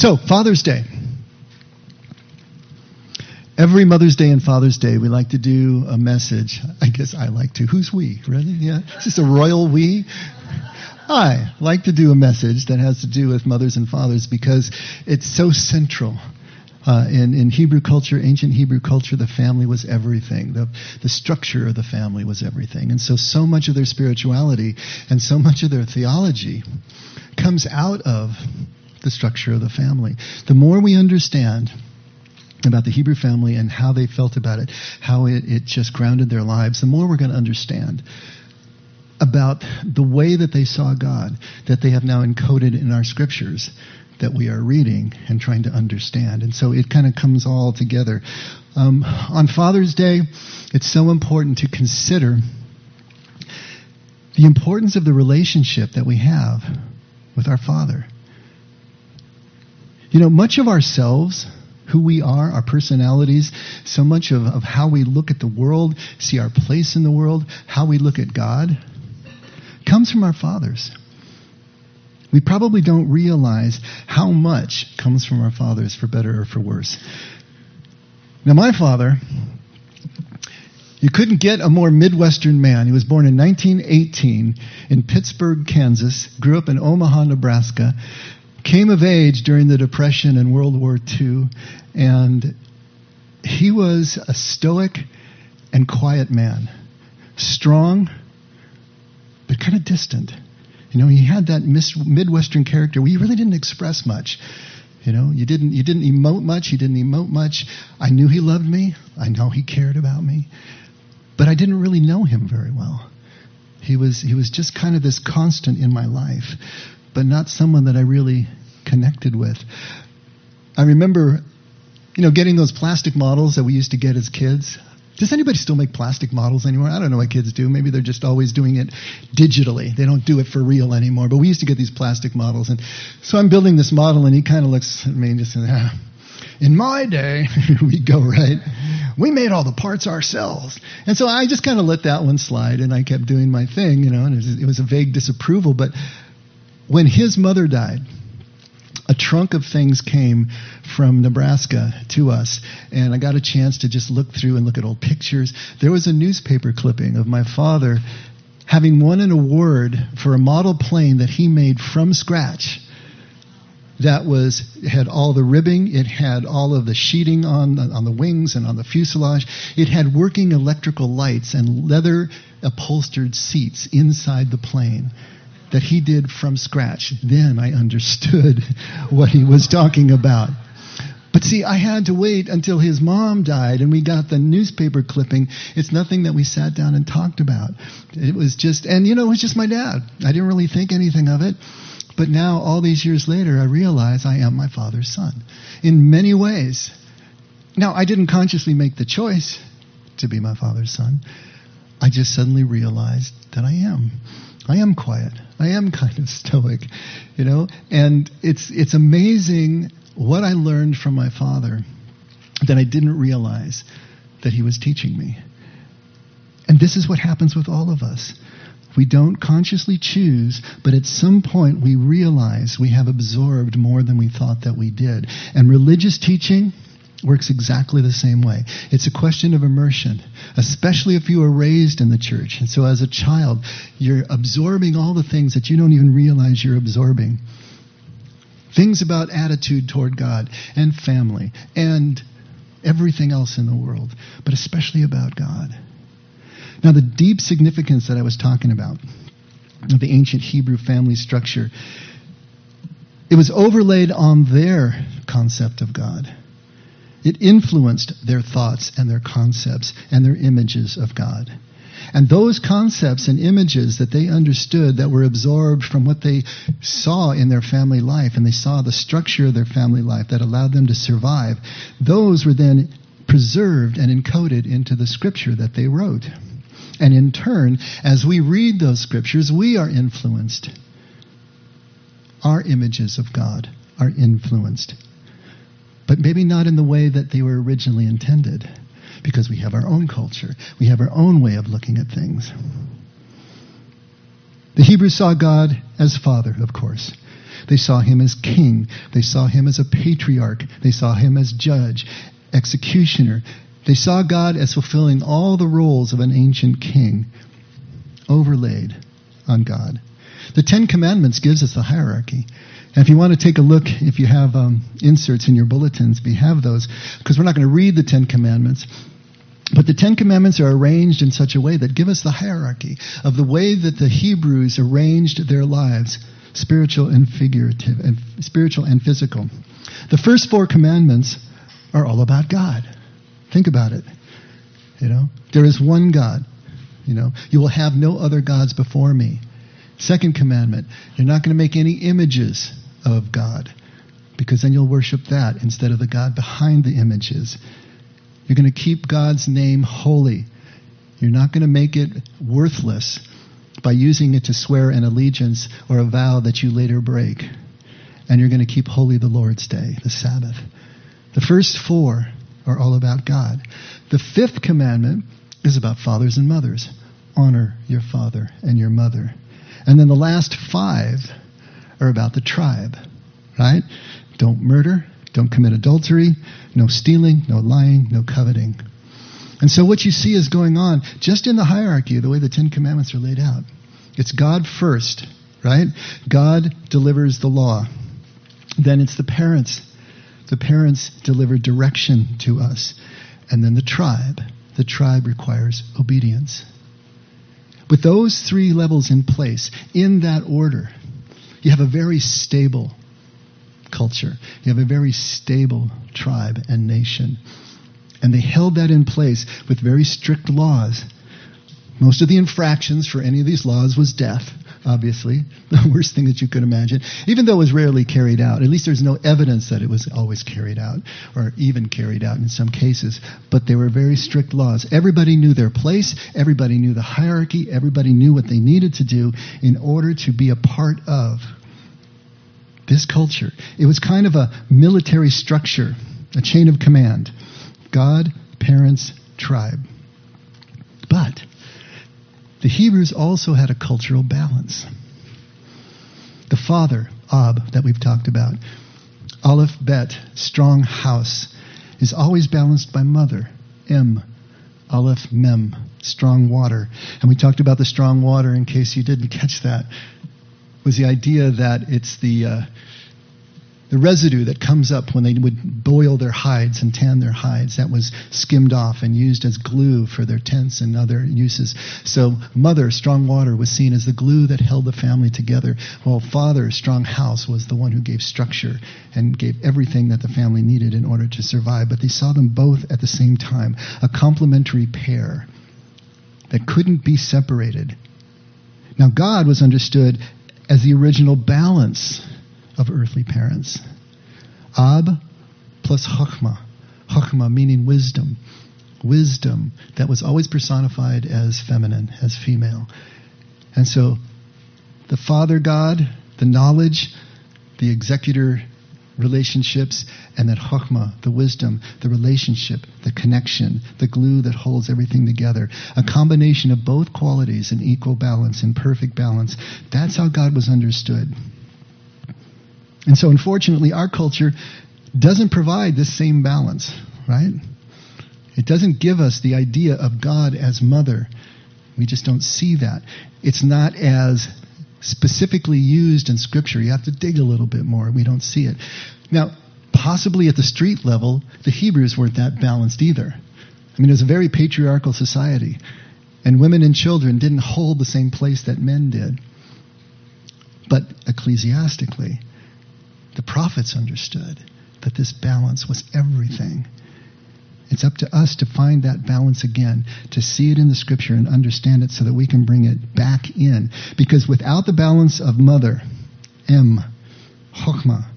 So, Father's Day. Every Mother's Day and Father's Day, we like to do a message. I guess I like to. Who's we? Really? Yeah. Is this a royal we? I like to do a message that has to do with mothers and fathers because it's so central. Uh, in, in Hebrew culture, ancient Hebrew culture, the family was everything. The, the structure of the family was everything. And so, so much of their spirituality and so much of their theology comes out of the structure of the family. The more we understand about the Hebrew family and how they felt about it, how it, it just grounded their lives, the more we're going to understand about the way that they saw God, that they have now encoded in our scriptures that we are reading and trying to understand. And so it kind of comes all together. Um, on Father's Day, it's so important to consider the importance of the relationship that we have with our Father. You know, much of ourselves, who we are, our personalities, so much of, of how we look at the world, see our place in the world, how we look at God, comes from our fathers. We probably don't realize how much comes from our fathers, for better or for worse. Now, my father, you couldn't get a more Midwestern man. He was born in 1918 in Pittsburg, Kansas, grew up in Omaha, Nebraska, came of age during the Depression and World War II, and he was a stoic and quiet man, strong, but kind of distant. You know, he had that Midwestern character where he really didn't express much. You know, you didn't you didn't emote much. He didn't emote much. I knew he loved me. I know he cared about me, but I didn't really know him very well. He was he was just kind of this constant in my life but not someone that I really connected with. I remember, you know, getting those plastic models that we used to get as kids. Does anybody still make plastic models anymore? I don't know what kids do. Maybe they're just always doing it digitally. They don't do it for real anymore. But we used to get these plastic models. And so I'm building this model, and he kind of looks at me and just says, ah, in my day, we go, right? We made all the parts ourselves. And so I just kind of let that one slide, and I kept doing my thing, you know, and it was, it was a vague disapproval. But when his mother died, a trunk of things came from Nebraska to us, and I got a chance to just look through and look at old pictures. There was a newspaper clipping of my father having won an award for a model plane that he made from scratch that was had all the ribbing, it had all of the sheeting on on the wings and on the fuselage. It had working electrical lights and leather upholstered seats inside the plane that he did from scratch. Then I understood what he was talking about. But see, I had to wait until his mom died and we got the newspaper clipping. It's nothing that we sat down and talked about. It was just, and you know, it was just my dad. I didn't really think anything of it. But now, all these years later, I realize I am my father's son in many ways. Now, I didn't consciously make the choice to be my father's son. I just suddenly realized that I am. I am quiet. I am kind of stoic, you know? And it's, it's amazing what I learned from my father that I didn't realize that he was teaching me. And this is what happens with all of us. We don't consciously choose, but at some point we realize we have absorbed more than we thought that we did. And religious teaching, works exactly the same way. It's a question of immersion, especially if you were raised in the church. And so as a child, you're absorbing all the things that you don't even realize you're absorbing. Things about attitude toward God and family and everything else in the world, but especially about God. Now, the deep significance that I was talking about of the ancient Hebrew family structure, it was overlaid on their concept of God. It influenced their thoughts and their concepts and their images of God. And those concepts and images that they understood that were absorbed from what they saw in their family life, and they saw the structure of their family life that allowed them to survive, those were then preserved and encoded into the scripture that they wrote. And in turn, as we read those scriptures, we are influenced. Our images of God are influenced but maybe not in the way that they were originally intended, because we have our own culture, we have our own way of looking at things. The Hebrews saw God as Father, of course. They saw him as king. They saw him as a patriarch. They saw him as judge, executioner. They saw God as fulfilling all the roles of an ancient king overlaid on God. The Ten Commandments gives us the hierarchy. If you want to take a look, if you have um, inserts in your bulletins, we have those, because we're not going to read the Ten Commandments. But the Ten Commandments are arranged in such a way that give us the hierarchy of the way that the Hebrews arranged their lives, spiritual and figurative, and spiritual and physical. The first four commandments are all about God. Think about it. You know, there is one God. You know, you will have no other gods before me. Second commandment, you're not going to make any images of God because then you'll worship that instead of the God behind the images. You're going to keep God's name holy. You're not going to make it worthless by using it to swear an allegiance or a vow that you later break. And you're going to keep holy the Lord's day, the Sabbath. The first four are all about God. The fifth commandment is about fathers and mothers. Honor your father and your mother. And then the last five are about the tribe, right? Don't murder, don't commit adultery, no stealing, no lying, no coveting. And so what you see is going on just in the hierarchy, the way the Ten Commandments are laid out. It's God first, right? God delivers the law. Then it's the parents. The parents deliver direction to us. And then the tribe. The tribe requires obedience. With those three levels in place, in that order, you have a very stable culture. You have a very stable tribe and nation. And they held that in place with very strict laws. Most of the infractions for any of these laws was death obviously, the worst thing that you could imagine, even though it was rarely carried out. At least there's no evidence that it was always carried out, or even carried out in some cases. But they were very strict laws. Everybody knew their place, everybody knew the hierarchy, everybody knew what they needed to do in order to be a part of this culture. It was kind of a military structure, a chain of command God, parents, tribe. But the Hebrews also had a cultural balance. The father, Ab, that we've talked about, Aleph Bet, strong house, is always balanced by mother, M, Aleph Mem, strong water. And we talked about the strong water in case you didn't catch that. Was the idea that it's the uh, the residue that comes up when they would boil their hides and tan their hides that was skimmed off and used as glue for their tents and other uses. So mother strong water was seen as the glue that held the family together while father strong house was the one who gave structure and gave everything that the family needed in order to survive. But they saw them both at the same time a complementary pair that couldn't be separated. Now god was understood as the original balance of earthly parents. Ab plus Chachma. Chachma meaning wisdom. Wisdom that was always personified as feminine, as female. And so the Father God, the knowledge, the executor relationships, and that Chachma, the wisdom, the relationship, the connection, the glue that holds everything together. A combination of both qualities in equal balance, in perfect balance. That's how God was understood. And so, unfortunately, our culture doesn't provide this same balance, right? It doesn't give us the idea of God as mother. We just don't see that. It's not as specifically used in Scripture. You have to dig a little bit more. We don't see it. Now, possibly at the street level, the Hebrews weren't that balanced either. I mean, it was a very patriarchal society, and women and children didn't hold the same place that men did. But ecclesiastically, the prophets understood that this balance was everything. It's up to us to find that balance again, to see it in the scripture and understand it so that we can bring it back in. Because without the balance of mother, M, Chokmah,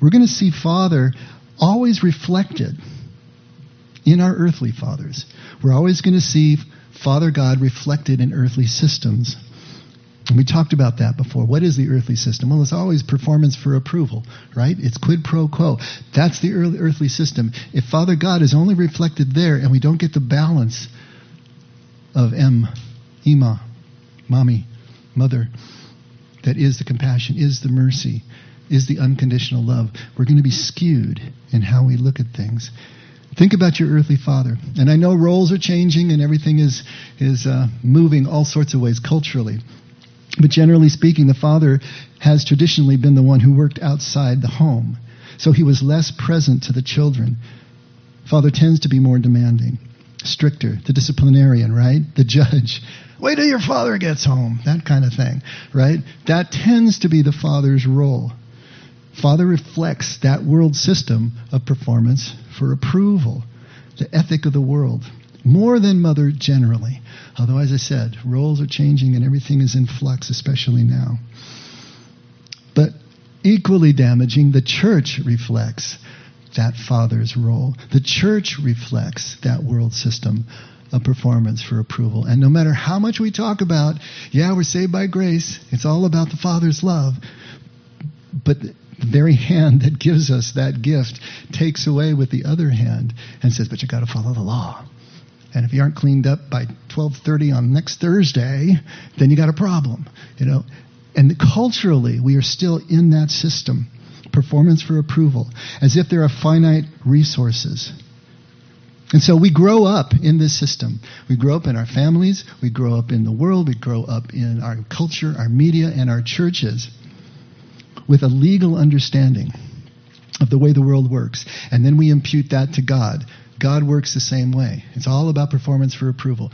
we're going to see Father always reflected in our earthly fathers. We're always going to see Father God reflected in earthly systems. We talked about that before. What is the earthly system? Well, it's always performance for approval, right? It's quid pro quo. That's the earthly system. If Father God is only reflected there and we don't get the balance of M, Ima, Mommy, Mother, that is the compassion, is the mercy, is the unconditional love, we're going to be skewed in how we look at things. Think about your earthly father. And I know roles are changing and everything is, is uh, moving all sorts of ways culturally. But generally speaking, the father has traditionally been the one who worked outside the home. So he was less present to the children. Father tends to be more demanding, stricter, the disciplinarian, right? The judge. Wait till your father gets home. That kind of thing, right? That tends to be the father's role. Father reflects that world system of performance for approval, the ethic of the world, more than mother generally. Although, as I said, roles are changing and everything is in flux, especially now. But equally damaging, the church reflects that father's role. The church reflects that world system of performance for approval. And no matter how much we talk about, yeah, we're saved by grace, it's all about the Father's love. But the very hand that gives us that gift takes away with the other hand and says, but you got to follow the law. And if you aren't cleaned up by 12:30 on next Thursday, then you got a problem, you know. And culturally, we are still in that system, performance for approval, as if there are finite resources. And so we grow up in this system. We grow up in our families, we grow up in the world, we grow up in our culture, our media, and our churches with a legal understanding of the way the world works. And then we impute that to God. God works the same way. It's all about performance for approval.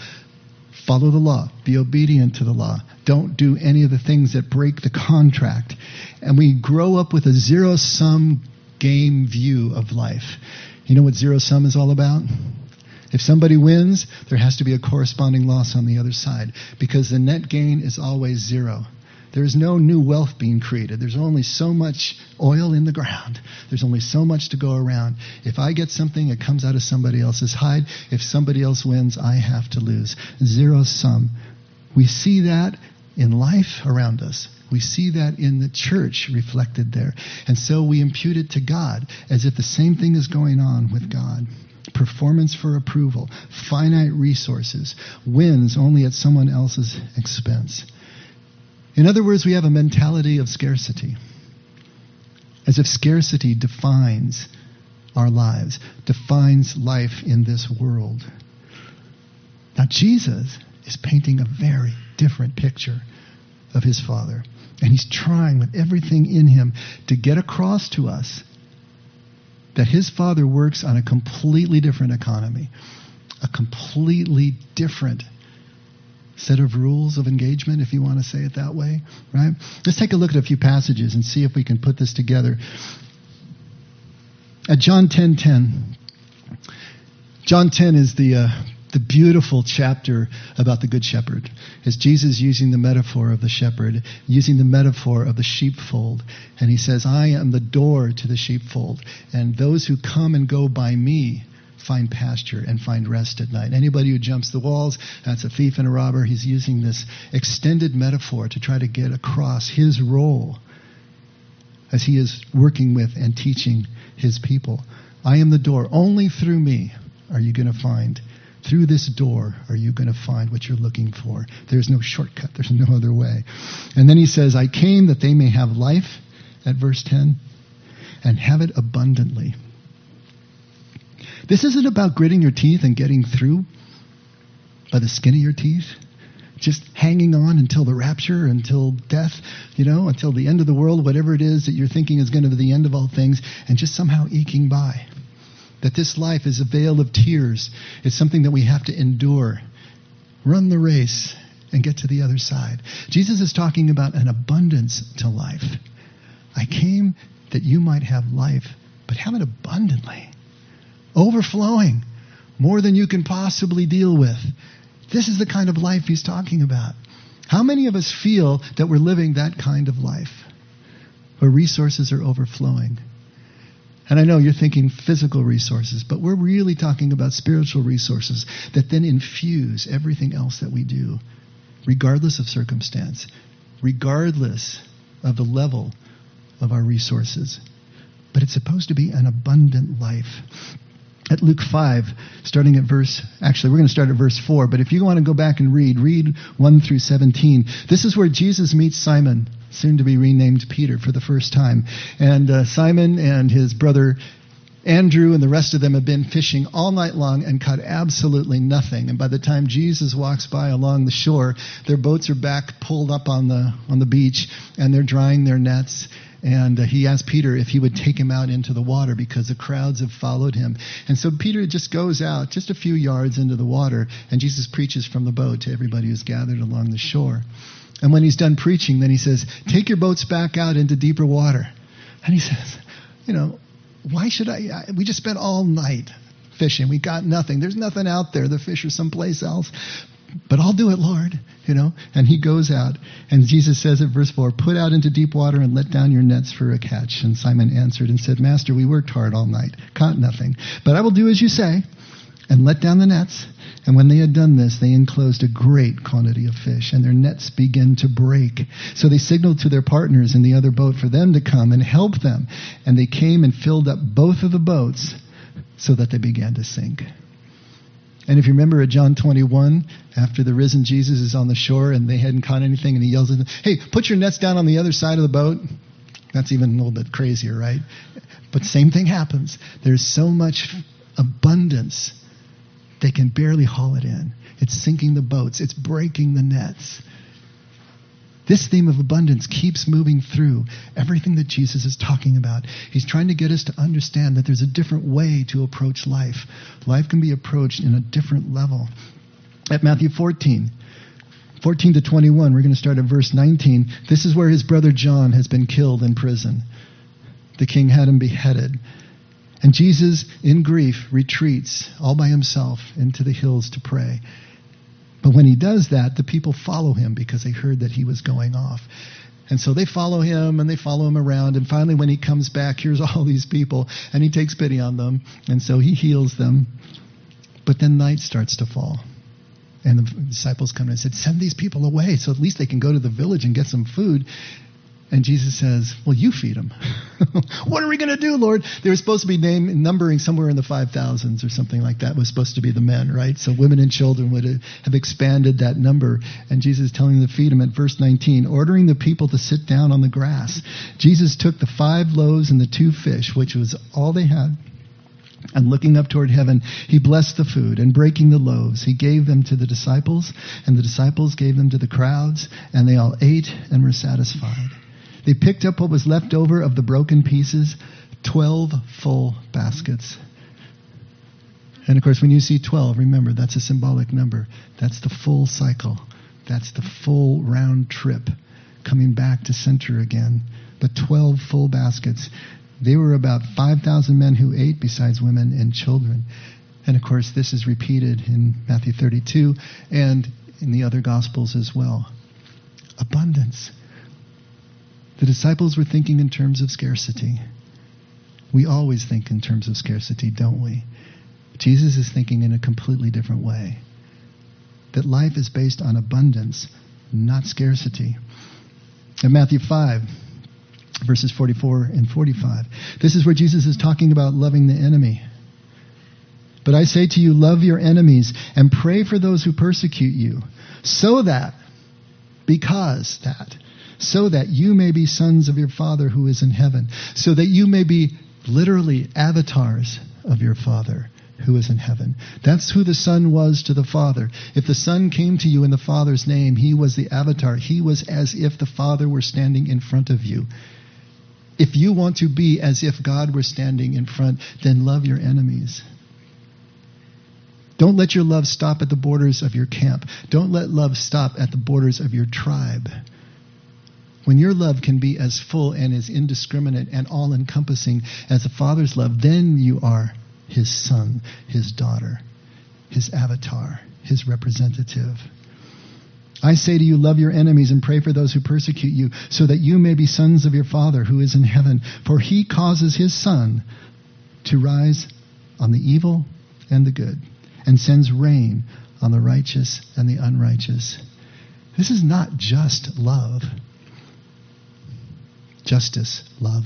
Follow the law. Be obedient to the law. Don't do any of the things that break the contract. And we grow up with a zero sum game view of life. You know what zero sum is all about? If somebody wins, there has to be a corresponding loss on the other side because the net gain is always zero. There's no new wealth being created. There's only so much oil in the ground. There's only so much to go around. If I get something, it comes out of somebody else's hide. If somebody else wins, I have to lose. Zero sum. We see that in life around us. We see that in the church reflected there. And so we impute it to God as if the same thing is going on with God. Performance for approval, finite resources, wins only at someone else's expense. In other words, we have a mentality of scarcity, as if scarcity defines our lives, defines life in this world. Now, Jesus is painting a very different picture of his Father. And he's trying with everything in him to get across to us that his Father works on a completely different economy, a completely different set of rules of engagement, if you want to say it that way, right? Let's take a look at a few passages and see if we can put this together. At John 10:10, 10, 10, John 10 is the uh, the beautiful chapter about the good shepherd is Jesus using the metaphor of the shepherd, using the metaphor of the sheepfold. And he says, I am the door to the sheepfold, and those who come and go by me find pasture and find rest at night. Anybody who jumps the walls, that's a thief and a robber. He's using this extended metaphor to try to get across his role as he is working with and teaching his people. I am the door. Only through me are you going to find. Through this door are you going to find what you're looking for. There's no shortcut. There's no other way. And then he says, I came that they may have life, at verse 10, and have it abundantly. This isn't about gritting your teeth and getting through by the skin of your teeth, just hanging on until the rapture, until death, you know, until the end of the world, whatever it is that you're thinking is going to be the end of all things, and just somehow eking by. That this life is a vale of tears. It's something that we have to endure. Run the race and get to the other side. Jesus is talking about an abundance to life. I came that you might have life, but have it abundantly overflowing, more than you can possibly deal with. This is the kind of life he's talking about. How many of us feel that we're living that kind of life where resources are overflowing? And I know you're thinking physical resources, but we're really talking about spiritual resources that then infuse everything else that we do, regardless of circumstance, regardless of the level of our resources. But it's supposed to be an abundant life. At Luke 5, starting at verse, actually, we're going to start at verse 4, but if you want to go back and read, read 1 through 17. This is where Jesus meets Simon, soon to be renamed Peter, for the first time. And uh, Simon and his brother Andrew and the rest of them have been fishing all night long and caught absolutely nothing. And by the time Jesus walks by along the shore, their boats are back pulled up on the, on the beach and they're drying their nets. And uh, he asked Peter if he would take him out into the water because the crowds have followed him. And so Peter just goes out just a few yards into the water, and Jesus preaches from the boat to everybody who's gathered along the shore. And when he's done preaching, then he says, Take your boats back out into deeper water. And he says, You know, why should I, I? We just spent all night fishing. We got nothing. There's nothing out there. The fish are someplace else but I'll do it, Lord. You know, and he goes out, and Jesus says at verse 4, Put out into deep water and let down your nets for a catch. And Simon answered and said, Master, we worked hard all night, caught nothing. But I will do as you say, and let down the nets. And when they had done this, they enclosed a great quantity of fish, and their nets began to break. So they signaled to their partners in the other boat for them to come and help them. And they came and filled up both of the boats so that they began to sink. And if you remember at John 21, after the risen Jesus is on the shore and they hadn't caught anything, and he yells at them, Hey, put your nets down on the other side of the boat. That's even a little bit crazier, right? But same thing happens. There's so much abundance, they can barely haul it in. It's sinking the boats, it's breaking the nets. This theme of abundance keeps moving through everything that Jesus is talking about. He's trying to get us to understand that there's a different way to approach life. Life can be approached in a different level. At Matthew 14, 14 to 21, we're going to start at verse 19. This is where his brother John has been killed in prison. The king had him beheaded. And Jesus, in grief, retreats all by himself into the hills to pray. But when he does that, the people follow him because they heard that he was going off. And so they follow him and they follow him around. And finally, when he comes back, here's all these people and he takes pity on them. And so he heals them. But then night starts to fall. And the disciples come and said, Send these people away so at least they can go to the village and get some food. And Jesus says, Well, you feed them. what are we going to do, Lord? They were supposed to be name, numbering somewhere in the 5,000s or something like that, was supposed to be the men, right? So women and children would uh, have expanded that number. And Jesus is telling them to feed them at verse 19, ordering the people to sit down on the grass. Jesus took the five loaves and the two fish, which was all they had. And looking up toward heaven, he blessed the food, and breaking the loaves, he gave them to the disciples, and the disciples gave them to the crowds, and they all ate and were satisfied. They picked up what was left over of the broken pieces 12 full baskets. And of course, when you see 12, remember that's a symbolic number. That's the full cycle, that's the full round trip coming back to center again. But 12 full baskets. They were about 5,000 men who ate, besides women and children. And of course, this is repeated in Matthew 32 and in the other Gospels as well. Abundance. The disciples were thinking in terms of scarcity. We always think in terms of scarcity, don't we? Jesus is thinking in a completely different way. That life is based on abundance, not scarcity. In Matthew 5, verses 44 and 45, this is where Jesus is talking about loving the enemy. But I say to you, love your enemies and pray for those who persecute you, so that, because that, so that you may be sons of your Father who is in heaven, so that you may be literally avatars of your Father who is in heaven. That's who the Son was to the Father. If the Son came to you in the Father's name, he was the avatar. He was as if the Father were standing in front of you. If you want to be as if God were standing in front, then love your enemies. Don't let your love stop at the borders of your camp. Don't let love stop at the borders of your tribe. When your love can be as full and as indiscriminate and all encompassing as a father's love, then you are his son, his daughter, his avatar, his representative. I say to you, love your enemies and pray for those who persecute you, so that you may be sons of your Father who is in heaven. For he causes his sun to rise on the evil and the good, and sends rain on the righteous and the unrighteous. This is not just love justice love.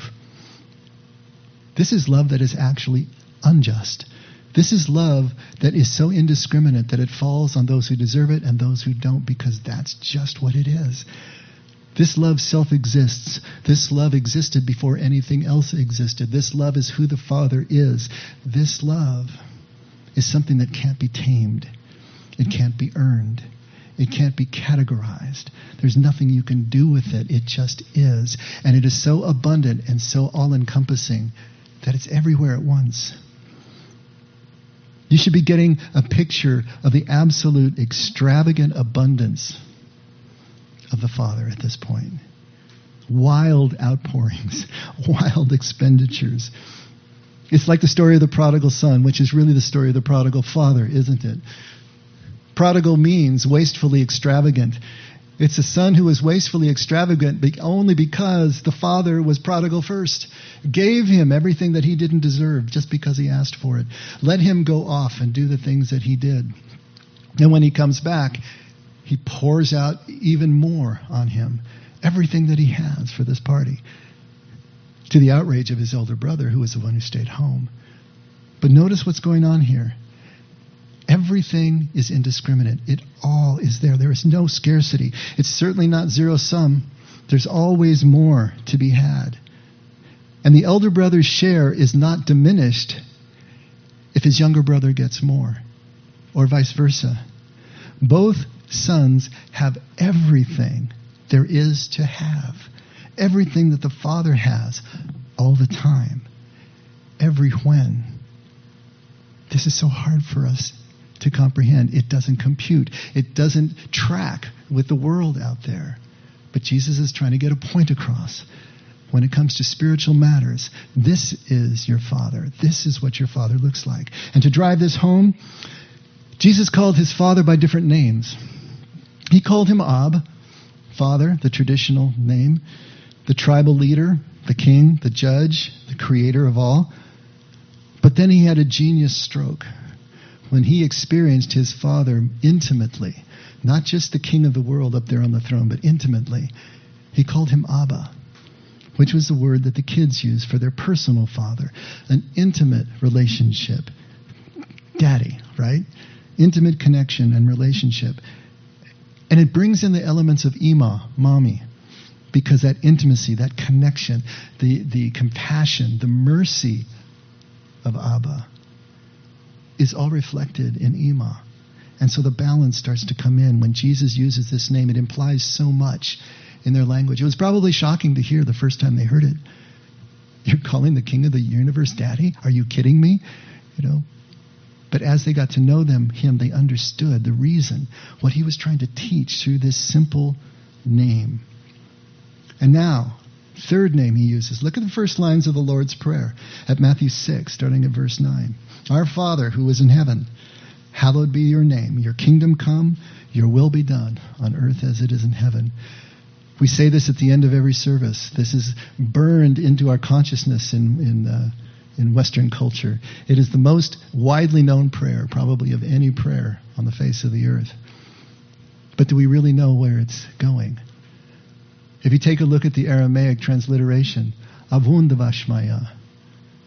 This is love that is actually unjust. This is love that is so indiscriminate that it falls on those who deserve it and those who don't because that's just what it is. This love self exists. This love existed before anything else existed. This love is who the Father is. This love is something that can't be tamed, it can't be earned. It can't be categorized. There's nothing you can do with it. It just is. And it is so abundant and so all encompassing that it's everywhere at once. You should be getting a picture of the absolute extravagant abundance of the Father at this point. Wild outpourings, wild expenditures. It's like the story of the prodigal son, which is really the story of the prodigal father, isn't it? Prodigal means wastefully extravagant. It's a son who was wastefully extravagant only because the father was prodigal first. Gave him everything that he didn't deserve just because he asked for it. Let him go off and do the things that he did. And when he comes back, he pours out even more on him. Everything that he has for this party. To the outrage of his elder brother, who was the one who stayed home. But notice what's going on here. Everything is indiscriminate. It all is there. There is no scarcity. It's certainly not zero sum. There's always more to be had. And the elder brother's share is not diminished if his younger brother gets more, or vice versa. Both sons have everything there is to have, everything that the father has all the time, every when. This is so hard for us to comprehend. It doesn't compute, it doesn't track with the world out there. But Jesus is trying to get a point across. When it comes to spiritual matters, this is your Father. This is what your Father looks like. And to drive this home, Jesus called his Father by different names. He called him Ab, Father, the traditional name, the tribal leader, the king, the judge, the creator of all. But then he had a genius stroke when he experienced his father intimately, not just the king of the world up there on the throne, but intimately, he called him Abba, which was the word that the kids use for their personal father, an intimate relationship. Daddy, right? Intimate connection and relationship. And it brings in the elements of Ima, mommy, because that intimacy, that connection, the, the compassion, the mercy of Abba is all reflected in Ima. And so the balance starts to come in. When Jesus uses this name, it implies so much in their language. It was probably shocking to hear the first time they heard it. You're calling the king of the universe daddy? Are you kidding me? You know. But as they got to know them, him, they understood the reason, what he was trying to teach through this simple name. And now, third name he uses. Look at the first lines of the Lord's Prayer at Matthew 6, starting at verse 9. Our Father who is in heaven, hallowed be your name. Your kingdom come, your will be done on earth as it is in heaven. We say this at the end of every service. This is burned into our consciousness in, in, uh, in Western culture. It is the most widely known prayer, probably of any prayer on the face of the earth. But do we really know where it's going? If you take a look at the Aramaic transliteration, Avundavashmaya,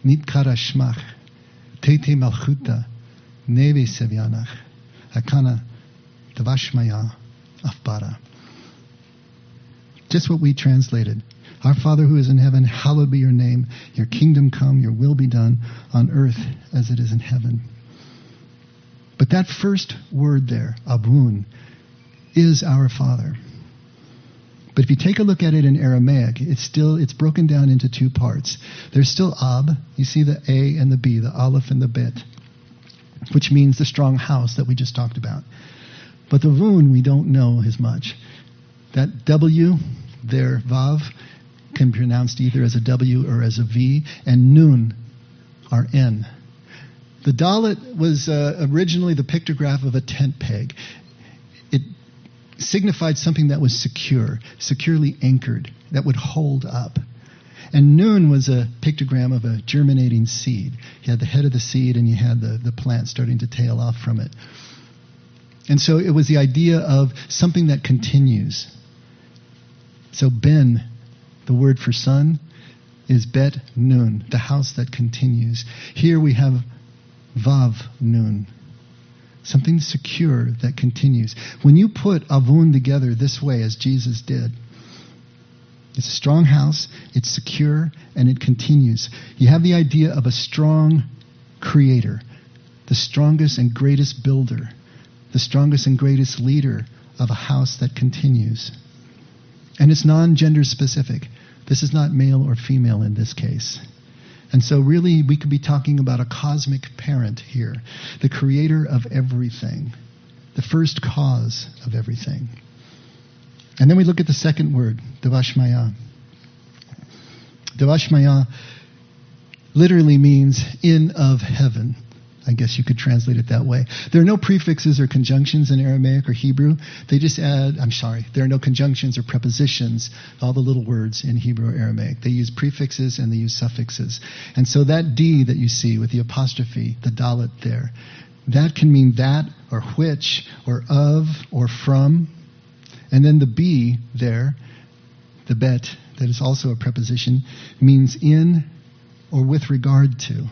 Nitkarashmach, Tete Malchuta, Neve Sevyanach, Hakana Tavashmaya Afbara. Just what we translated. Our Father who is in heaven, hallowed be your name. Your kingdom come, your will be done on earth as it is in heaven. But that first word there, abun, is our Father. But if you take a look at it in Aramaic, it's still it's broken down into two parts. There's still ab. You see the a and the b, the aleph and the bet, which means the strong house that we just talked about. But the vun we don't know as much. That w there vav can be pronounced either as a w or as a v, and nun are n. The dalet was uh, originally the pictograph of a tent peg. Signified something that was secure, securely anchored, that would hold up. And Nun was a pictogram of a germinating seed. You had the head of the seed and you had the, the plant starting to tail off from it. And so it was the idea of something that continues. So Ben, the word for son, is Bet Nun, the house that continues. Here we have Vav Nun. Something secure that continues. When you put Avun together this way, as Jesus did, it's a strong house, it's secure, and it continues. You have the idea of a strong creator, the strongest and greatest builder, the strongest and greatest leader of a house that continues. And it's non gender specific. This is not male or female in this case. And so, really, we could be talking about a cosmic parent here, the creator of everything, the first cause of everything. And then we look at the second word, Devashmaya. Devashmaya literally means in of heaven. I guess you could translate it that way. There are no prefixes or conjunctions in Aramaic or Hebrew. They just add, I'm sorry, there are no conjunctions or prepositions, all the little words in Hebrew or Aramaic. They use prefixes and they use suffixes. And so that D that you see with the apostrophe, the dalet there, that can mean that or which or of or from. And then the B there, the bet, that is also a preposition, means in or with regard to.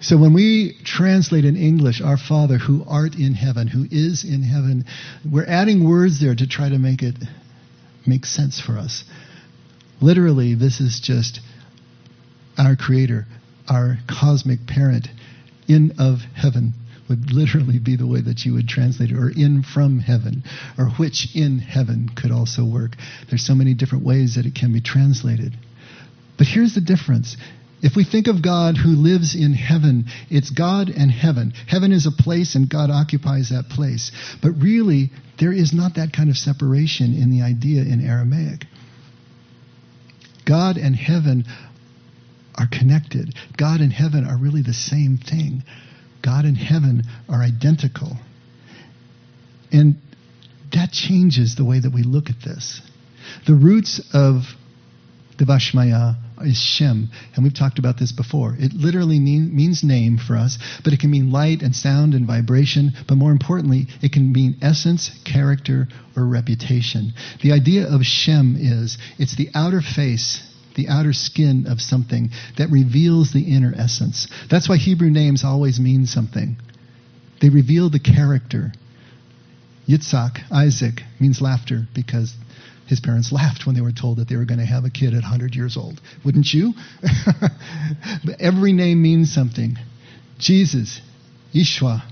So when we translate in English, our Father who art in heaven, who is in heaven, we're adding words there to try to make it make sense for us. Literally, this is just our Creator, our cosmic parent in of heaven would literally be the way that you would translate it, or in from heaven, or which in heaven could also work. There's so many different ways that it can be translated. But here's the difference. If we think of God who lives in heaven, it's God and heaven. Heaven is a place and God occupies that place. But really, there is not that kind of separation in the idea in Aramaic. God and heaven are connected. God and heaven are really the same thing. God and heaven are identical. And that changes the way that we look at this. The roots of Devashmaya is Shem, and we've talked about this before. It literally mean, means name for us, but it can mean light and sound and vibration, but more importantly, it can mean essence, character, or reputation. The idea of Shem is it's the outer face the outer skin of something that reveals the inner essence. That's why Hebrew names always mean something. They reveal the character. Yitzhak, Isaac, means laughter because his parents laughed when they were told that they were going to have a kid at 100 years old. Wouldn't you? but every name means something. Jesus, Yeshua,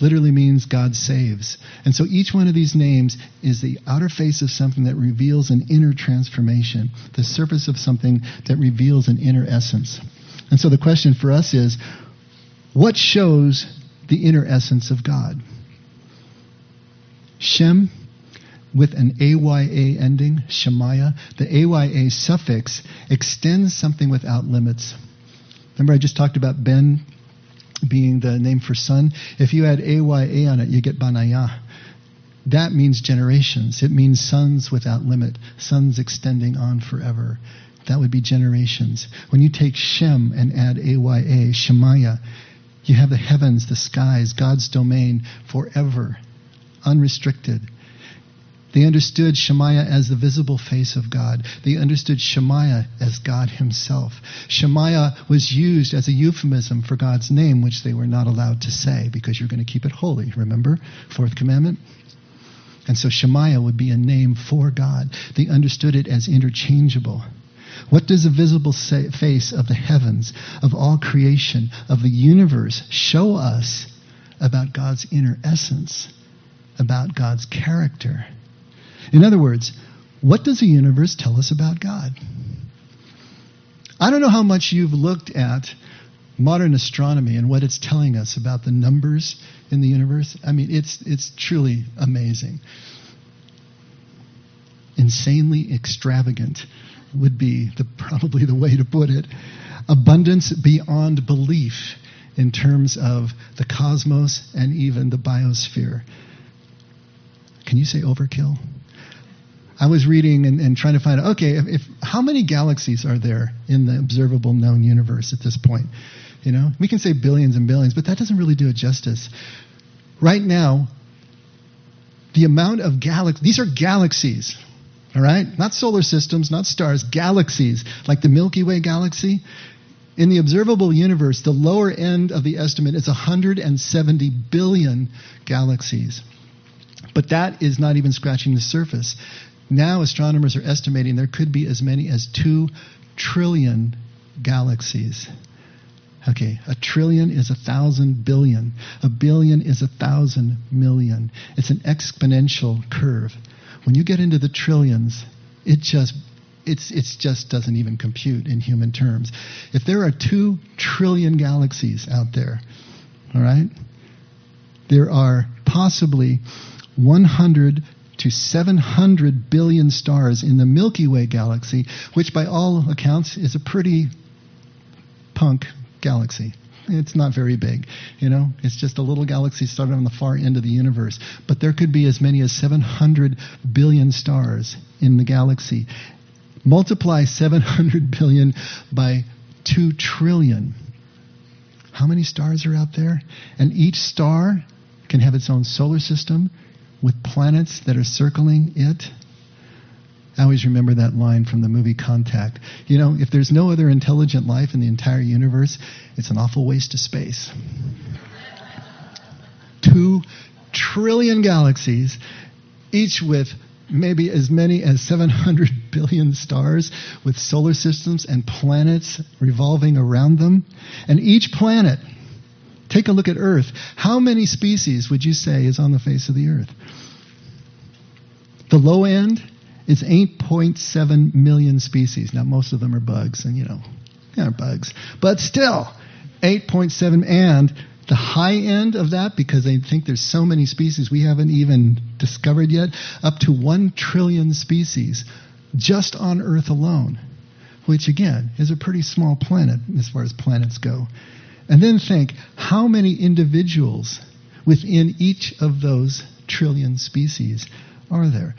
literally means God saves. And so each one of these names is the outer face of something that reveals an inner transformation, the surface of something that reveals an inner essence. And so the question for us is what shows the inner essence of God? Shem with an AYA ending, Shemaya, the AYA suffix extends something without limits. Remember, I just talked about Ben being the name for son. If you add AYA on it, you get Banaya. That means generations. It means sons without limit, sons extending on forever. That would be generations. When you take Shem and add AYA, Shemaya, you have the heavens, the skies, God's domain forever, unrestricted. They understood Shemaya as the visible face of God. They understood Shemaya as God himself. Shemaya was used as a euphemism for God's name, which they were not allowed to say because you're going to keep it holy. Remember? Fourth commandment? And so Shemaya would be a name for God. They understood it as interchangeable. What does the visible face of the heavens, of all creation, of the universe show us about God's inner essence, about God's character? In other words, what does the universe tell us about God? I don't know how much you've looked at modern astronomy and what it's telling us about the numbers in the universe. I mean, it's, it's truly amazing. Insanely extravagant would be the, probably the way to put it. Abundance beyond belief in terms of the cosmos and even the biosphere. Can you say overkill? I was reading and, and trying to find out, okay, if, if, how many galaxies are there in the observable known universe at this point? You know, we can say billions and billions, but that doesn't really do it justice. Right now, the amount of galaxies, these are galaxies, all right? Not solar systems, not stars, galaxies, like the Milky Way galaxy. In the observable universe, the lower end of the estimate is 170 billion galaxies. But that is not even scratching the surface. Now, astronomers are estimating there could be as many as 2 trillion galaxies. Okay, a trillion is a thousand billion. A billion is a thousand million. It's an exponential curve. When you get into the trillions, it just it's it's just doesn't even compute in human terms. If there are two trillion galaxies out there, all right, there are possibly 100 to 700 billion stars in the Milky Way galaxy, which by all accounts is a pretty punk galaxy. It's not very big, you know. It's just a little galaxy started on the far end of the universe. But there could be as many as 700 billion stars in the galaxy. Multiply 700 billion by 2 trillion. How many stars are out there? And each star can have its own solar system with planets that are circling it. I always remember that line from the movie Contact. You know, if there's no other intelligent life in the entire universe, it's an awful waste of space. Two trillion galaxies, each with maybe as many as 700 billion stars with solar systems and planets revolving around them. And each planet, take a look at Earth. How many species would you say is on the face of the Earth? The low end is 8.7 million species. Now, most of them are bugs, and you know, they are bugs. But still, 8.7 and the high end of that, because they think there's so many species we haven't even discovered yet, up to 1 trillion species just on Earth alone, which again is a pretty small planet as far as planets go. And then think how many individuals within each of those trillion species are there?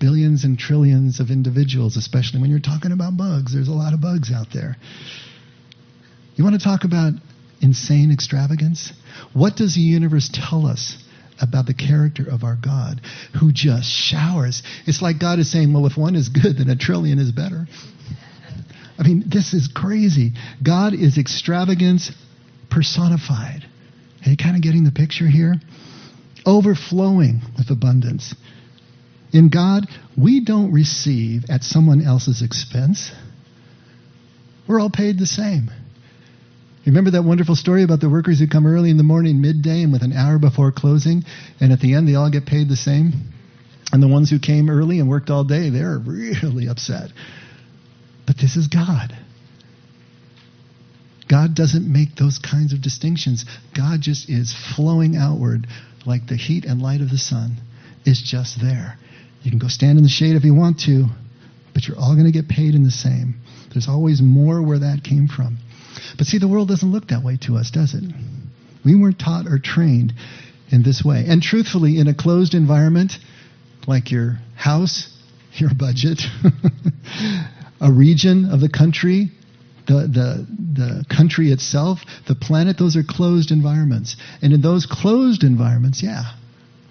Billions and trillions of individuals, especially when you're talking about bugs. There's a lot of bugs out there. You want to talk about insane extravagance? What does the universe tell us about the character of our God who just showers? It's like God is saying, well, if one is good, then a trillion is better. I mean, this is crazy. God is extravagance personified. Are you kind of getting the picture here? Overflowing with abundance. In God, we don't receive at someone else's expense. We're all paid the same. Remember that wonderful story about the workers who come early in the morning, midday, and with an hour before closing, and at the end they all get paid the same? And the ones who came early and worked all day, they're really upset. But this is God. God doesn't make those kinds of distinctions. God just is flowing outward like the heat and light of the sun is just there. You can go stand in the shade if you want to, but you're all going to get paid in the same. There's always more where that came from. But see, the world doesn't look that way to us, does it? We weren't taught or trained in this way. And truthfully, in a closed environment, like your house, your budget, a region of the country, the, the, the country itself, the planet, those are closed environments. And in those closed environments, yeah,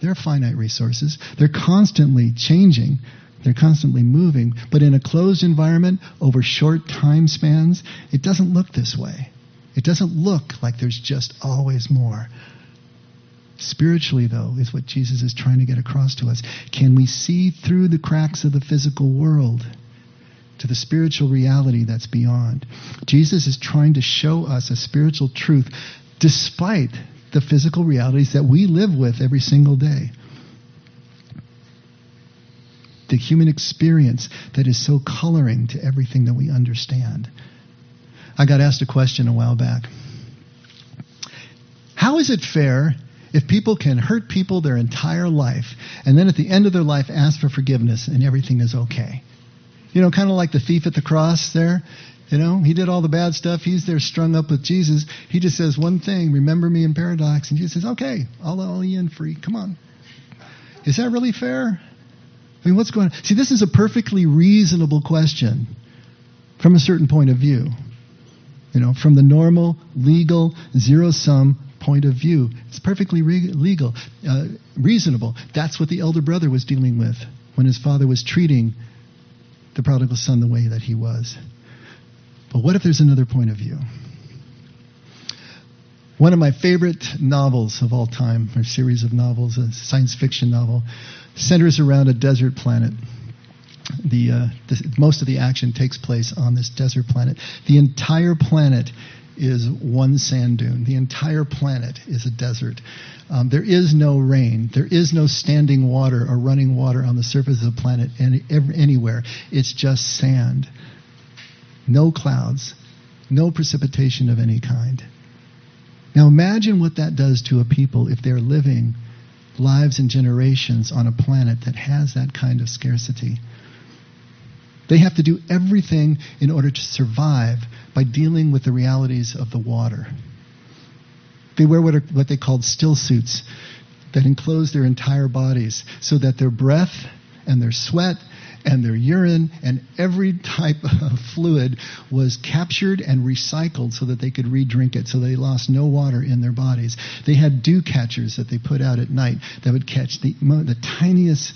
they're finite resources. They're constantly changing. They're constantly moving. But in a closed environment, over short time spans, it doesn't look this way. It doesn't look like there's just always more. Spiritually, though, is what Jesus is trying to get across to us. Can we see through the cracks of the physical world to the spiritual reality that's beyond? Jesus is trying to show us a spiritual truth despite the physical realities that we live with every single day the human experience that is so coloring to everything that we understand. I got asked a question a while back. How is it fair if people can hurt people their entire life and then at the end of their life ask for forgiveness and everything is okay? You know, kind of like the thief at the cross there. You know, he did all the bad stuff. He's there strung up with Jesus. He just says one thing, remember me in paradox. And Jesus says, okay, I'll let you in free. Come on. Is that really fair? I mean, what's going on? See, this is a perfectly reasonable question from a certain point of view. You know, from the normal, legal, zero sum point of view. It's perfectly re- legal, uh, reasonable. That's what the elder brother was dealing with when his father was treating the prodigal son the way that he was. But what if there's another point of view? One of my favorite novels of all time, or series of novels, a science fiction novel, centers around a desert planet. The, uh, the, most of the action takes place on this desert planet. The entire planet is one sand dune. The entire planet is a desert. Um, there is no rain. There is no standing water or running water on the surface of the planet any, anywhere. It's just sand. No clouds. No precipitation of any kind. Now imagine what that does to a people if they're living lives and generations on a planet that has that kind of scarcity. They have to do everything in order to survive by dealing with the realities of the water. They wear what, are, what they called still suits that enclose their entire bodies so that their breath and their sweat and their urine and every type of fluid was captured and recycled so that they could re-drink it so they lost no water in their bodies they had dew catchers that they put out at night that would catch the, the tiniest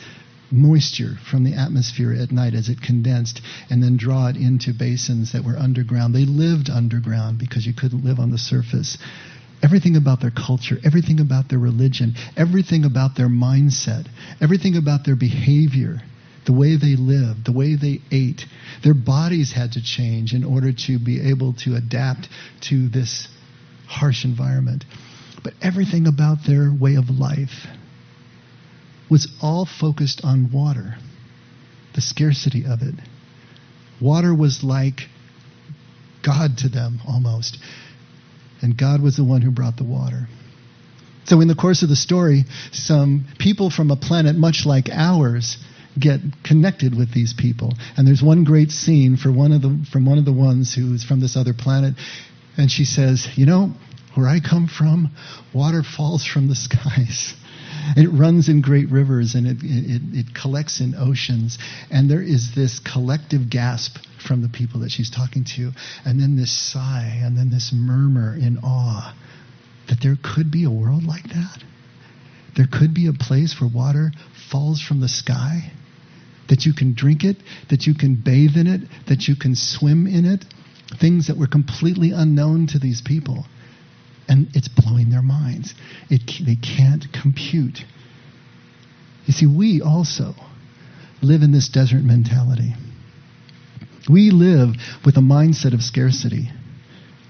moisture from the atmosphere at night as it condensed and then draw it into basins that were underground. They lived underground because you couldn't live on the surface. Everything about their culture, everything about their religion, everything about their mindset, everything about their behavior, the way they lived, the way they ate, their bodies had to change in order to be able to adapt to this harsh environment. But everything about their way of life, was all focused on water, the scarcity of it. Water was like God to them almost. And God was the one who brought the water. So, in the course of the story, some people from a planet much like ours get connected with these people. And there's one great scene for one of the, from one of the ones who's from this other planet. And she says, You know, where I come from, water falls from the skies. It runs in great rivers and it, it, it collects in oceans. And there is this collective gasp from the people that she's talking to, and then this sigh, and then this murmur in awe that there could be a world like that. There could be a place where water falls from the sky, that you can drink it, that you can bathe in it, that you can swim in it. Things that were completely unknown to these people and it's blowing their minds. It, they can't compute. You see, we also live in this desert mentality. We live with a mindset of scarcity,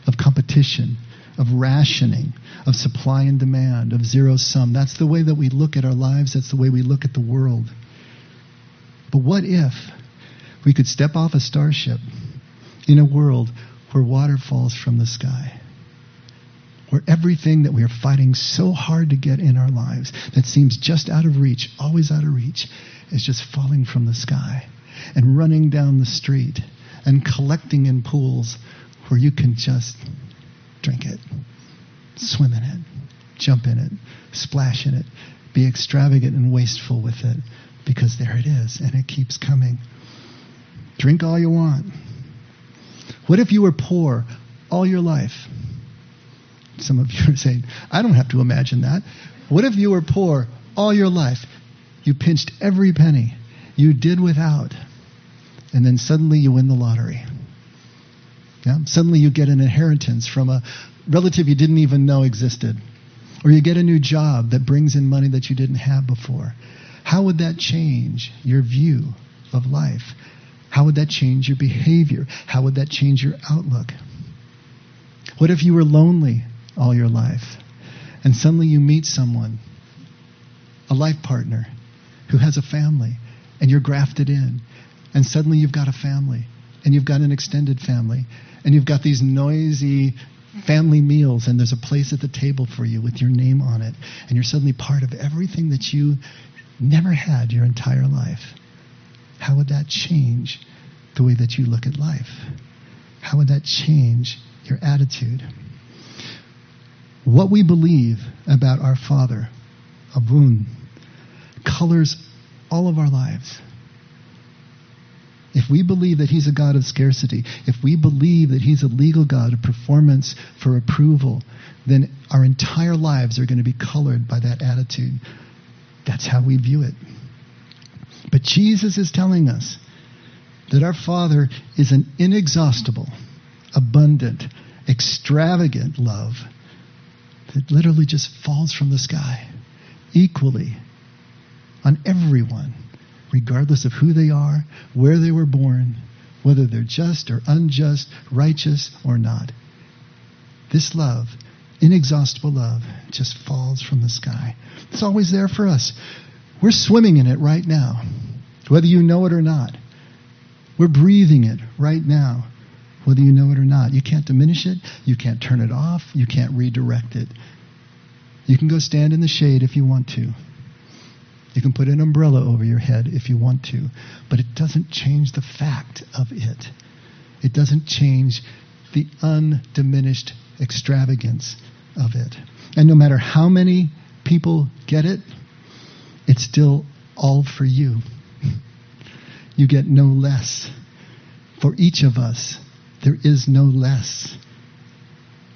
of competition, of rationing, of supply and demand, of zero sum. That's the way that we look at our lives. That's the way we look at the world. But what if we could step off a starship in a world where water falls from the sky? Where everything that we are fighting so hard to get in our lives that seems just out of reach, always out of reach, is just falling from the sky and running down the street and collecting in pools where you can just drink it, swim in it, jump in it, splash in it, be extravagant and wasteful with it because there it is and it keeps coming. Drink all you want. What if you were poor all your life? Some of you are saying, I don't have to imagine that. What if you were poor all your life? You pinched every penny. You did without. And then suddenly you win the lottery. Yeah? Suddenly you get an inheritance from a relative you didn't even know existed. Or you get a new job that brings in money that you didn't have before. How would that change your view of life? How would that change your behavior? How would that change your outlook? What if you were lonely all your life. And suddenly you meet someone, a life partner, who has a family, and you're grafted in. And suddenly you've got a family, and you've got an extended family, and you've got these noisy family meals, and there's a place at the table for you with your name on it, and you're suddenly part of everything that you never had your entire life. How would that change the way that you look at life? How would that change your attitude? What we believe about our Father, Abwoon, colors all of our lives. If we believe that He's a God of scarcity, if we believe that He's a legal God of performance for approval, then our entire lives are going to be colored by that attitude. That's how we view it. But Jesus is telling us that our Father is an inexhaustible, abundant, extravagant love that literally just falls from the sky equally on everyone, regardless of who they are, where they were born, whether they're just or unjust, righteous or not. This love, inexhaustible love, just falls from the sky. It's always there for us. We're swimming in it right now, whether you know it or not. We're breathing it right now, whether you know it or not. You can't diminish it. You can't turn it off. You can't redirect it. You can go stand in the shade if you want to. You can put an umbrella over your head if you want to, but it doesn't change the fact of it. It doesn't change the undiminished extravagance of it. And no matter how many people get it, it's still all for you. You get no less. For each of us, there is no less.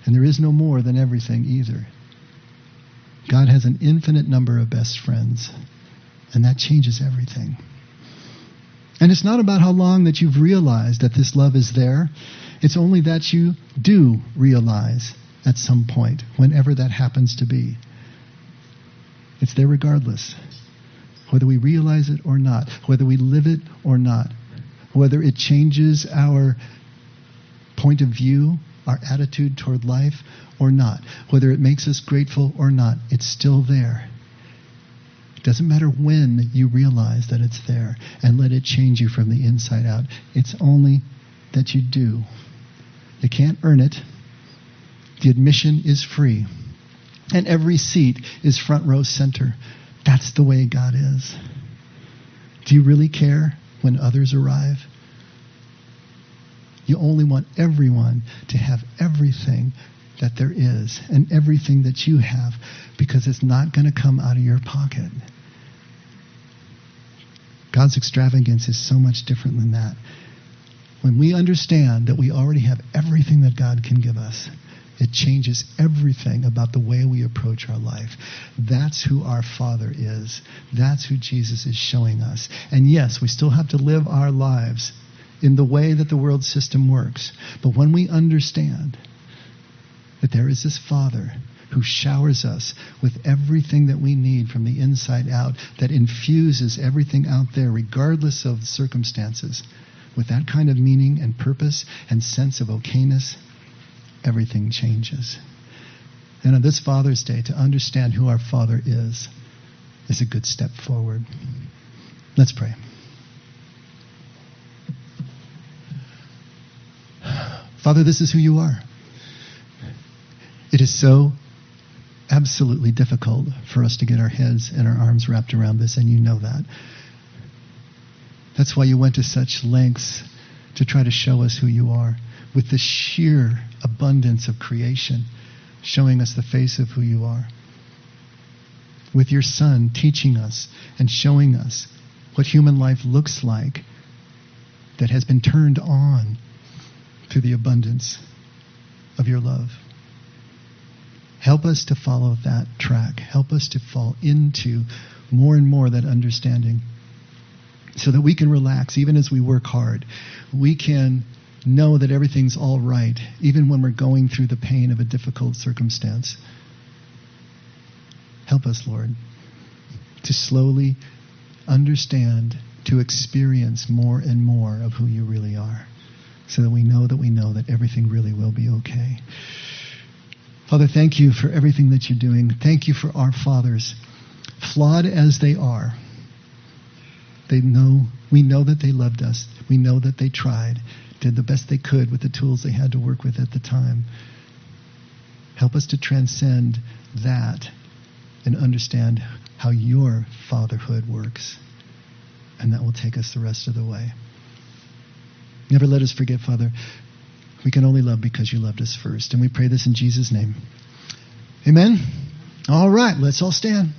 And there is no more than everything either. God has an infinite number of best friends. And that changes everything. And it's not about how long that you've realized that this love is there. It's only that you do realize at some point, whenever that happens to be. It's there regardless. Whether we realize it or not, whether we live it or not, whether it changes our point of view, our attitude toward life or not, whether it makes us grateful or not, it's still there. It doesn't matter when you realize that it's there and let it change you from the inside out. It's only that you do. You can't earn it. The admission is free. And every seat is front row center. That's the way God is. Do you really care when others arrive? You only want everyone to have everything that there is and everything that you have because it's not going to come out of your pocket. God's extravagance is so much different than that. When we understand that we already have everything that God can give us, it changes everything about the way we approach our life. That's who our Father is. That's who Jesus is showing us. And yes, we still have to live our lives in the way that the world system works. But when we understand that there is this Father who showers us with everything that we need from the inside out, that infuses everything out there, regardless of circumstances, with that kind of meaning and purpose and sense of okayness, everything changes. And on this Father's Day, to understand who our Father is, is a good step forward. Let's pray. Father, this is who you are. It is so absolutely difficult for us to get our heads and our arms wrapped around this, and you know that. That's why you went to such lengths to try to show us who you are with the sheer abundance of creation, showing us the face of who you are. With your Son teaching us and showing us what human life looks like that has been turned on through the abundance of your love. Help us to follow that track. Help us to fall into more and more that understanding so that we can relax even as we work hard. We can know that everything's all right even when we're going through the pain of a difficult circumstance. Help us, Lord, to slowly understand, to experience more and more of who you really are so that we know that we know that everything really will be okay. Father, thank you for everything that you're doing. Thank you for our fathers, flawed as they are. They know, we know that they loved us. We know that they tried, did the best they could with the tools they had to work with at the time. Help us to transcend that and understand how your fatherhood works. And that will take us the rest of the way. Never let us forget, Father, we can only love because you loved us first. And we pray this in Jesus' name. Amen. All right, let's all stand.